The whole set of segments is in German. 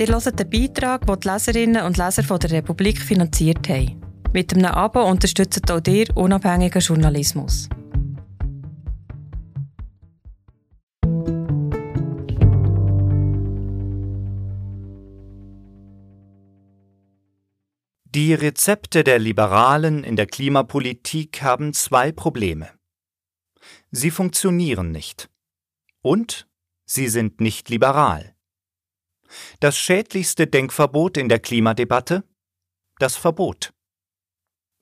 Ihr hört den Beitrag, den die Leserinnen und Leser von der Republik finanziert haben. Mit einem Abo unterstützt auch ihr unabhängigen Journalismus. Die Rezepte der Liberalen in der Klimapolitik haben zwei Probleme. Sie funktionieren nicht. Und sie sind nicht liberal. Das schädlichste Denkverbot in der Klimadebatte? Das Verbot.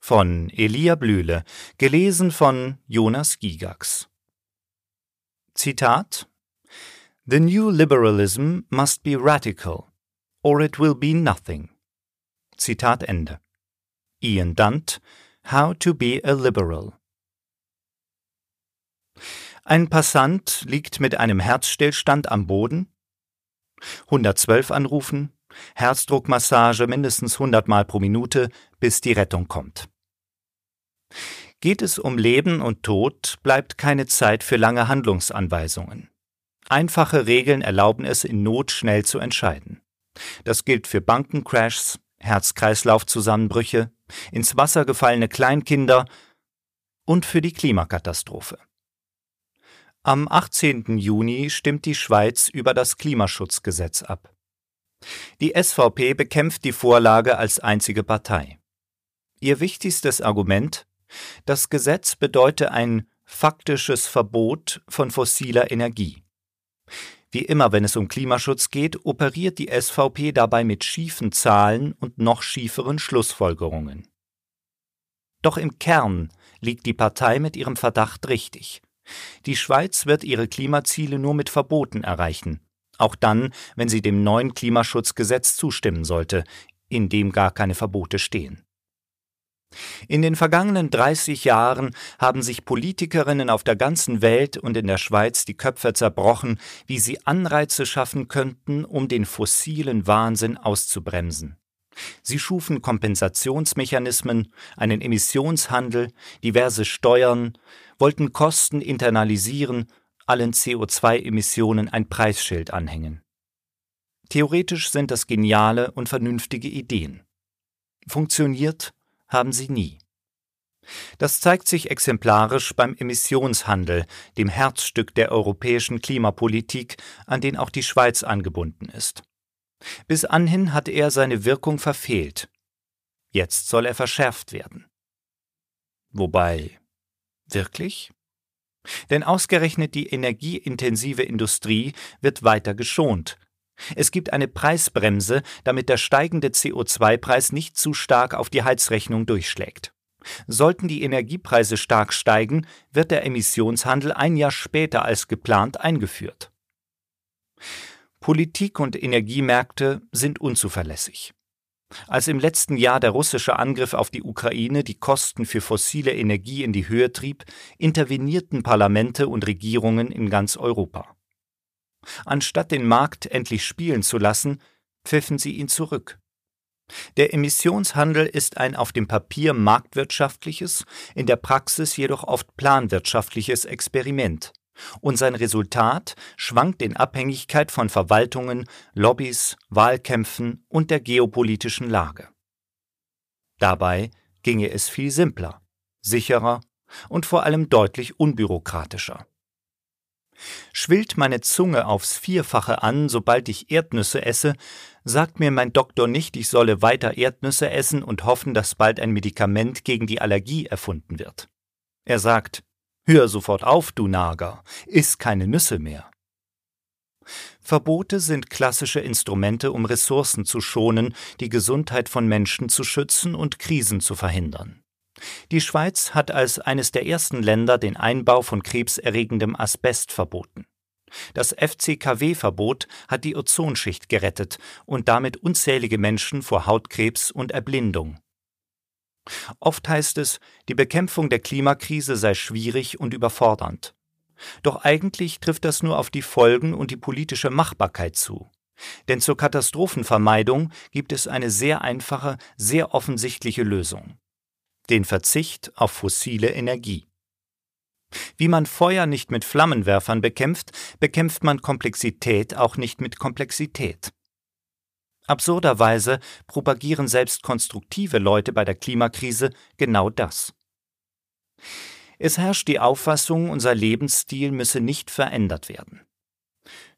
Von Elia Blühle, gelesen von Jonas Gigax. Zitat The new liberalism must be radical, or it will be nothing. Zitat Ende. Ian Dunt, How to be a Liberal. Ein Passant liegt mit einem Herzstillstand am Boden 112 anrufen, Herzdruckmassage mindestens 100 Mal pro Minute, bis die Rettung kommt. Geht es um Leben und Tod, bleibt keine Zeit für lange Handlungsanweisungen. Einfache Regeln erlauben es in Not schnell zu entscheiden. Das gilt für Bankencrashs, Herz-Kreislauf-Zusammenbrüche, ins Wasser gefallene Kleinkinder und für die Klimakatastrophe. Am 18. Juni stimmt die Schweiz über das Klimaschutzgesetz ab. Die SVP bekämpft die Vorlage als einzige Partei. Ihr wichtigstes Argument Das Gesetz bedeute ein faktisches Verbot von fossiler Energie. Wie immer, wenn es um Klimaschutz geht, operiert die SVP dabei mit schiefen Zahlen und noch schieferen Schlussfolgerungen. Doch im Kern liegt die Partei mit ihrem Verdacht richtig. Die Schweiz wird ihre Klimaziele nur mit Verboten erreichen, auch dann, wenn sie dem neuen Klimaschutzgesetz zustimmen sollte, in dem gar keine Verbote stehen. In den vergangenen 30 Jahren haben sich Politikerinnen auf der ganzen Welt und in der Schweiz die Köpfe zerbrochen, wie sie Anreize schaffen könnten, um den fossilen Wahnsinn auszubremsen. Sie schufen Kompensationsmechanismen, einen Emissionshandel, diverse Steuern, wollten Kosten internalisieren, allen CO2-Emissionen ein Preisschild anhängen. Theoretisch sind das geniale und vernünftige Ideen. Funktioniert haben sie nie. Das zeigt sich exemplarisch beim Emissionshandel, dem Herzstück der europäischen Klimapolitik, an den auch die Schweiz angebunden ist. Bis anhin hatte er seine Wirkung verfehlt. Jetzt soll er verschärft werden. Wobei Wirklich? Denn ausgerechnet die energieintensive Industrie wird weiter geschont. Es gibt eine Preisbremse, damit der steigende CO2-Preis nicht zu stark auf die Heizrechnung durchschlägt. Sollten die Energiepreise stark steigen, wird der Emissionshandel ein Jahr später als geplant eingeführt. Politik und Energiemärkte sind unzuverlässig. Als im letzten Jahr der russische Angriff auf die Ukraine die Kosten für fossile Energie in die Höhe trieb, intervenierten Parlamente und Regierungen in ganz Europa. Anstatt den Markt endlich spielen zu lassen, pfiffen sie ihn zurück. Der Emissionshandel ist ein auf dem Papier marktwirtschaftliches, in der Praxis jedoch oft planwirtschaftliches Experiment, und sein Resultat schwankt in Abhängigkeit von Verwaltungen, Lobbys, Wahlkämpfen und der geopolitischen Lage. Dabei ginge es viel simpler, sicherer und vor allem deutlich unbürokratischer. Schwillt meine Zunge aufs Vierfache an, sobald ich Erdnüsse esse, sagt mir mein Doktor nicht, ich solle weiter Erdnüsse essen und hoffen, dass bald ein Medikament gegen die Allergie erfunden wird. Er sagt, Hör sofort auf, du Nager, iss keine Nüsse mehr. Verbote sind klassische Instrumente, um Ressourcen zu schonen, die Gesundheit von Menschen zu schützen und Krisen zu verhindern. Die Schweiz hat als eines der ersten Länder den Einbau von krebserregendem Asbest verboten. Das FCKW-Verbot hat die Ozonschicht gerettet und damit unzählige Menschen vor Hautkrebs und Erblindung. Oft heißt es, die Bekämpfung der Klimakrise sei schwierig und überfordernd. Doch eigentlich trifft das nur auf die Folgen und die politische Machbarkeit zu. Denn zur Katastrophenvermeidung gibt es eine sehr einfache, sehr offensichtliche Lösung. Den Verzicht auf fossile Energie. Wie man Feuer nicht mit Flammenwerfern bekämpft, bekämpft man Komplexität auch nicht mit Komplexität. Absurderweise propagieren selbst konstruktive Leute bei der Klimakrise genau das. Es herrscht die Auffassung, unser Lebensstil müsse nicht verändert werden.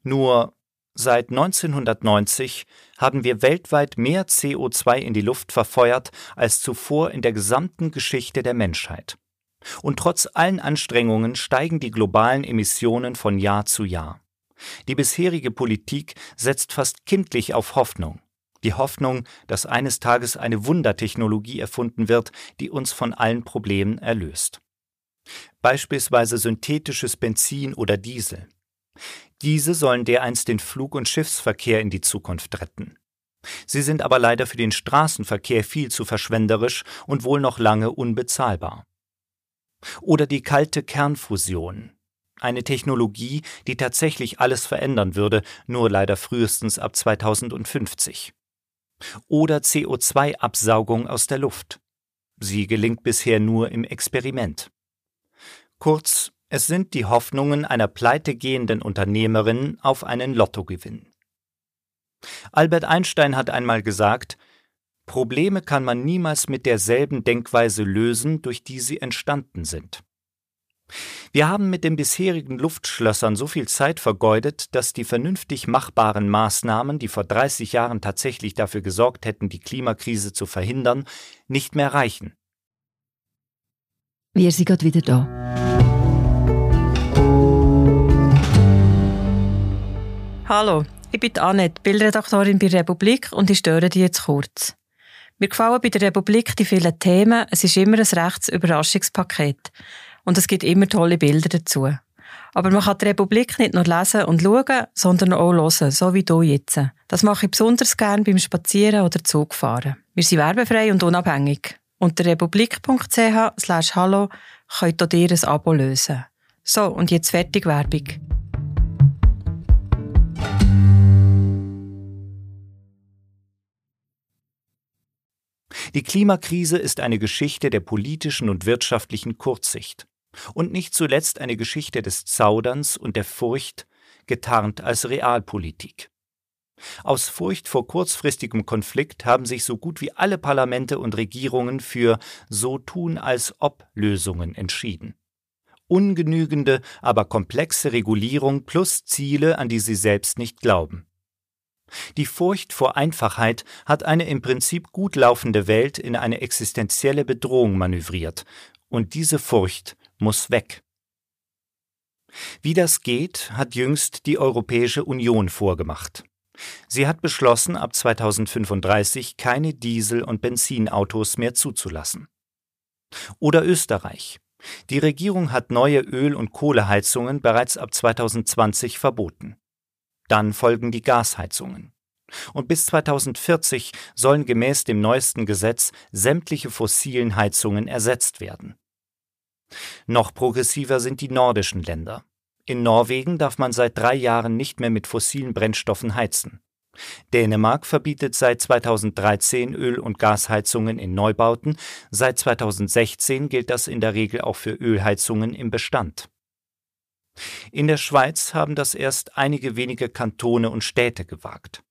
Nur seit 1990 haben wir weltweit mehr CO2 in die Luft verfeuert als zuvor in der gesamten Geschichte der Menschheit. Und trotz allen Anstrengungen steigen die globalen Emissionen von Jahr zu Jahr. Die bisherige Politik setzt fast kindlich auf Hoffnung. Die Hoffnung, dass eines Tages eine Wundertechnologie erfunden wird, die uns von allen Problemen erlöst. Beispielsweise synthetisches Benzin oder Diesel. Diese sollen dereinst den Flug- und Schiffsverkehr in die Zukunft retten. Sie sind aber leider für den Straßenverkehr viel zu verschwenderisch und wohl noch lange unbezahlbar. Oder die kalte Kernfusion, eine Technologie, die tatsächlich alles verändern würde, nur leider frühestens ab 2050. Oder CO2-Absaugung aus der Luft. Sie gelingt bisher nur im Experiment. Kurz, es sind die Hoffnungen einer pleitegehenden Unternehmerin auf einen Lottogewinn. Albert Einstein hat einmal gesagt, Probleme kann man niemals mit derselben Denkweise lösen, durch die sie entstanden sind. Wir haben mit den bisherigen Luftschlössern so viel Zeit vergeudet, dass die vernünftig machbaren Maßnahmen, die vor 30 Jahren tatsächlich dafür gesorgt hätten, die Klimakrise zu verhindern, nicht mehr reichen. Wir sind gerade wieder da. Hallo, ich bin Annette, Bildredaktorin bei Republik und ich störe dich jetzt kurz. Mir gefallen bei der Republik die vielen Themen, es ist immer ein rechtes Überraschungspaket und es gibt immer tolle Bilder dazu. Aber man kann die Republik nicht nur lesen und schauen, sondern auch hören, so wie du jetzt. Das mache ich besonders gern beim Spazieren oder Zugfahren. Wir sind werbefrei und unabhängig. Unter republik.ch hallo könnt ihr ein Abo lösen. So, und jetzt fertig Werbung. Die Klimakrise ist eine Geschichte der politischen und wirtschaftlichen Kurzsicht und nicht zuletzt eine Geschichte des Zauderns und der Furcht, getarnt als Realpolitik. Aus Furcht vor kurzfristigem Konflikt haben sich so gut wie alle Parlamente und Regierungen für so tun als ob Lösungen entschieden. Ungenügende, aber komplexe Regulierung plus Ziele, an die sie selbst nicht glauben. Die Furcht vor Einfachheit hat eine im Prinzip gut laufende Welt in eine existenzielle Bedrohung manövriert, und diese Furcht muss weg. Wie das geht, hat jüngst die Europäische Union vorgemacht. Sie hat beschlossen, ab 2035 keine Diesel- und Benzinautos mehr zuzulassen. Oder Österreich. Die Regierung hat neue Öl- und Kohleheizungen bereits ab 2020 verboten. Dann folgen die Gasheizungen. Und bis 2040 sollen gemäß dem neuesten Gesetz sämtliche fossilen Heizungen ersetzt werden. Noch progressiver sind die nordischen Länder. In Norwegen darf man seit drei Jahren nicht mehr mit fossilen Brennstoffen heizen. Dänemark verbietet seit 2013 Öl- und Gasheizungen in Neubauten, seit 2016 gilt das in der Regel auch für Ölheizungen im Bestand. In der Schweiz haben das erst einige wenige Kantone und Städte gewagt.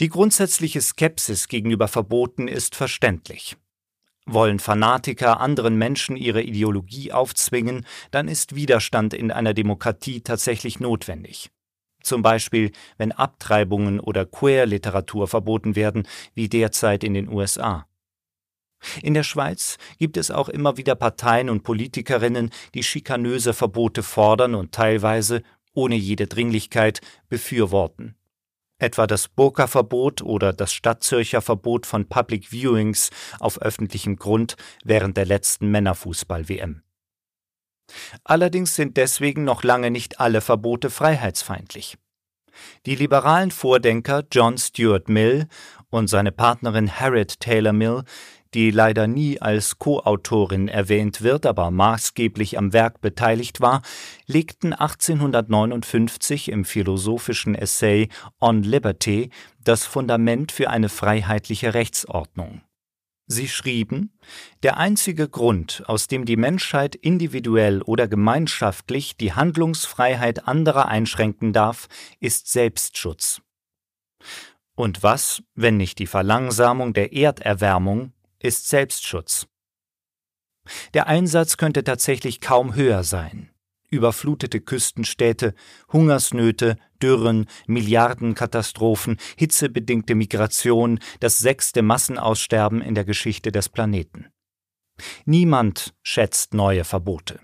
Die grundsätzliche Skepsis gegenüber Verboten ist verständlich. Wollen Fanatiker anderen Menschen ihre Ideologie aufzwingen, dann ist Widerstand in einer Demokratie tatsächlich notwendig. Zum Beispiel, wenn Abtreibungen oder Queer-Literatur verboten werden, wie derzeit in den USA. In der Schweiz gibt es auch immer wieder Parteien und Politikerinnen, die schikanöse Verbote fordern und teilweise, ohne jede Dringlichkeit, befürworten etwa das Burka-Verbot oder das Stadtzürcher Verbot von Public Viewings auf öffentlichem Grund während der letzten Männerfußball-WM. Allerdings sind deswegen noch lange nicht alle Verbote freiheitsfeindlich. Die liberalen Vordenker John Stuart Mill und seine Partnerin Harriet Taylor Mill die leider nie als Co-Autorin erwähnt wird, aber maßgeblich am Werk beteiligt war, legten 1859 im philosophischen Essay On Liberty das Fundament für eine freiheitliche Rechtsordnung. Sie schrieben, der einzige Grund, aus dem die Menschheit individuell oder gemeinschaftlich die Handlungsfreiheit anderer einschränken darf, ist Selbstschutz. Und was, wenn nicht die Verlangsamung der Erderwärmung, ist Selbstschutz? Der Einsatz könnte tatsächlich kaum höher sein. Überflutete Küstenstädte, Hungersnöte, Dürren, Milliardenkatastrophen, hitzebedingte Migration, das sechste Massenaussterben in der Geschichte des Planeten. Niemand schätzt neue Verbote.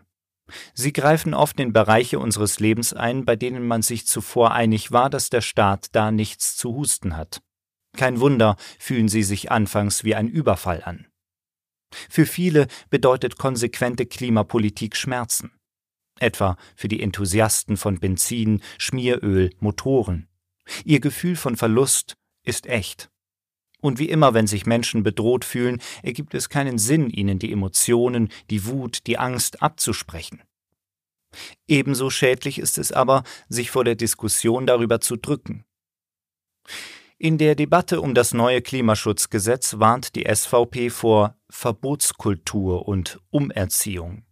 Sie greifen oft in Bereiche unseres Lebens ein, bei denen man sich zuvor einig war, dass der Staat da nichts zu husten hat. Kein Wunder, fühlen sie sich anfangs wie ein Überfall an. Für viele bedeutet konsequente Klimapolitik Schmerzen. Etwa für die Enthusiasten von Benzin, Schmieröl, Motoren. Ihr Gefühl von Verlust ist echt. Und wie immer, wenn sich Menschen bedroht fühlen, ergibt es keinen Sinn, ihnen die Emotionen, die Wut, die Angst abzusprechen. Ebenso schädlich ist es aber, sich vor der Diskussion darüber zu drücken. In der Debatte um das neue Klimaschutzgesetz warnt die SVP vor Verbotskultur und Umerziehung.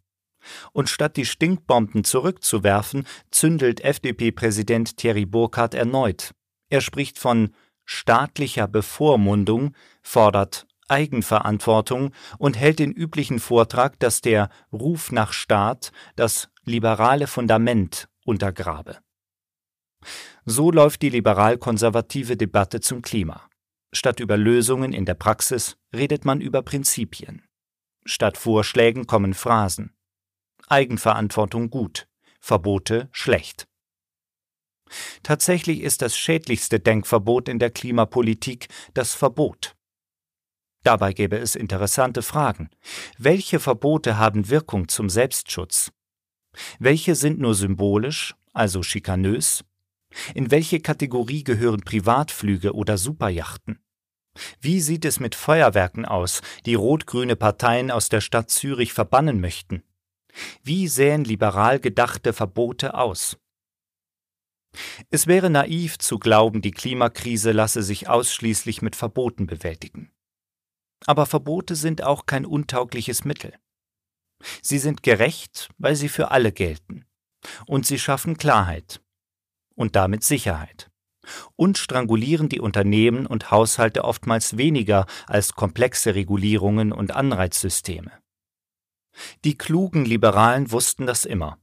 Und statt die Stinkbomben zurückzuwerfen, zündelt FDP-Präsident Thierry Burkhardt erneut. Er spricht von staatlicher Bevormundung, fordert Eigenverantwortung und hält den üblichen Vortrag, dass der Ruf nach Staat das liberale Fundament untergrabe. So läuft die liberal-konservative Debatte zum Klima. Statt über Lösungen in der Praxis redet man über Prinzipien. Statt Vorschlägen kommen Phrasen. Eigenverantwortung gut, Verbote schlecht. Tatsächlich ist das schädlichste Denkverbot in der Klimapolitik das Verbot. Dabei gäbe es interessante Fragen. Welche Verbote haben Wirkung zum Selbstschutz? Welche sind nur symbolisch, also schikanös? In welche Kategorie gehören Privatflüge oder Superjachten? Wie sieht es mit Feuerwerken aus, die rot-grüne Parteien aus der Stadt Zürich verbannen möchten? Wie sähen liberal gedachte Verbote aus? Es wäre naiv zu glauben, die Klimakrise lasse sich ausschließlich mit Verboten bewältigen. Aber Verbote sind auch kein untaugliches Mittel. Sie sind gerecht, weil sie für alle gelten. Und sie schaffen Klarheit. Und damit Sicherheit. Und strangulieren die Unternehmen und Haushalte oftmals weniger als komplexe Regulierungen und Anreizsysteme. Die klugen Liberalen wussten das immer.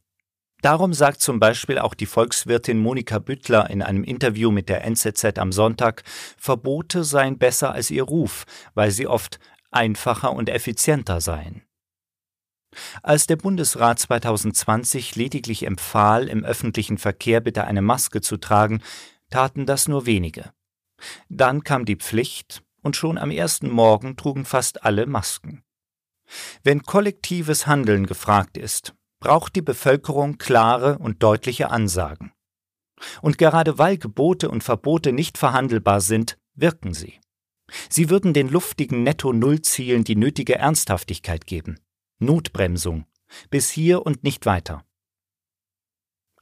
Darum sagt zum Beispiel auch die Volkswirtin Monika Büttler in einem Interview mit der NZZ am Sonntag, Verbote seien besser als ihr Ruf, weil sie oft einfacher und effizienter seien. Als der Bundesrat 2020 lediglich empfahl, im öffentlichen Verkehr bitte eine Maske zu tragen, taten das nur wenige. Dann kam die Pflicht, und schon am ersten Morgen trugen fast alle Masken. Wenn kollektives Handeln gefragt ist, braucht die Bevölkerung klare und deutliche Ansagen. Und gerade weil Gebote und Verbote nicht verhandelbar sind, wirken sie. Sie würden den luftigen Netto-Null-Zielen die nötige Ernsthaftigkeit geben. Notbremsung. Bis hier und nicht weiter.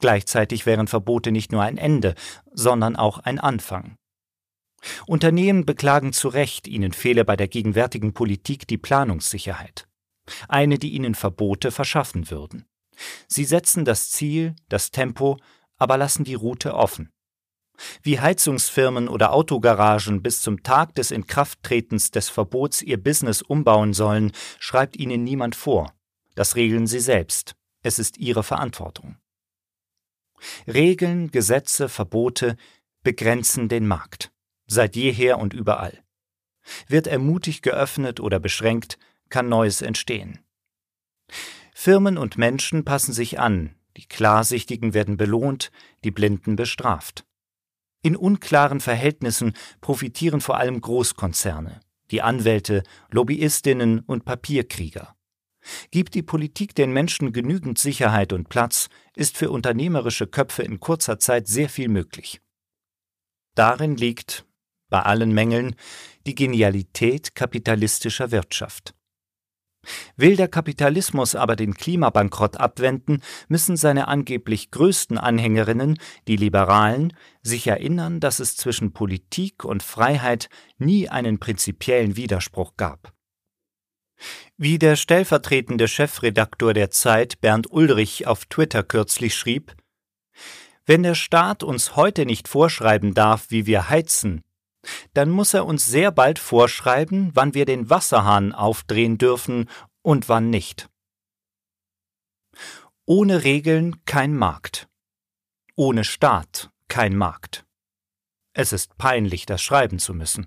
Gleichzeitig wären Verbote nicht nur ein Ende, sondern auch ein Anfang. Unternehmen beklagen zu Recht, ihnen fehle bei der gegenwärtigen Politik die Planungssicherheit. Eine, die ihnen Verbote verschaffen würden. Sie setzen das Ziel, das Tempo, aber lassen die Route offen. Wie Heizungsfirmen oder Autogaragen bis zum Tag des Inkrafttretens des Verbots ihr Business umbauen sollen, schreibt ihnen niemand vor. Das regeln sie selbst. Es ist ihre Verantwortung. Regeln, Gesetze, Verbote begrenzen den Markt. Seit jeher und überall. Wird er mutig geöffnet oder beschränkt, kann Neues entstehen. Firmen und Menschen passen sich an, die Klarsichtigen werden belohnt, die Blinden bestraft. In unklaren Verhältnissen profitieren vor allem Großkonzerne, die Anwälte, Lobbyistinnen und Papierkrieger. Gibt die Politik den Menschen genügend Sicherheit und Platz, ist für unternehmerische Köpfe in kurzer Zeit sehr viel möglich. Darin liegt, bei allen Mängeln, die Genialität kapitalistischer Wirtschaft. Will der Kapitalismus aber den Klimabankrott abwenden, müssen seine angeblich größten Anhängerinnen, die Liberalen, sich erinnern, dass es zwischen Politik und Freiheit nie einen prinzipiellen Widerspruch gab. Wie der stellvertretende Chefredaktor der Zeit Bernd Ulrich auf Twitter kürzlich schrieb, wenn der Staat uns heute nicht vorschreiben darf, wie wir heizen, dann muss er uns sehr bald vorschreiben, wann wir den Wasserhahn aufdrehen dürfen und wann nicht. Ohne Regeln kein Markt. Ohne Staat kein Markt. Es ist peinlich, das schreiben zu müssen.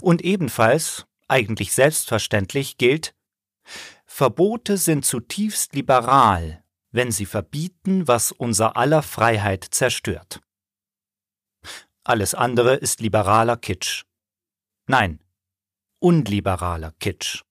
Und ebenfalls, eigentlich selbstverständlich, gilt, Verbote sind zutiefst liberal, wenn sie verbieten, was unser aller Freiheit zerstört. Alles andere ist liberaler Kitsch. Nein, unliberaler Kitsch.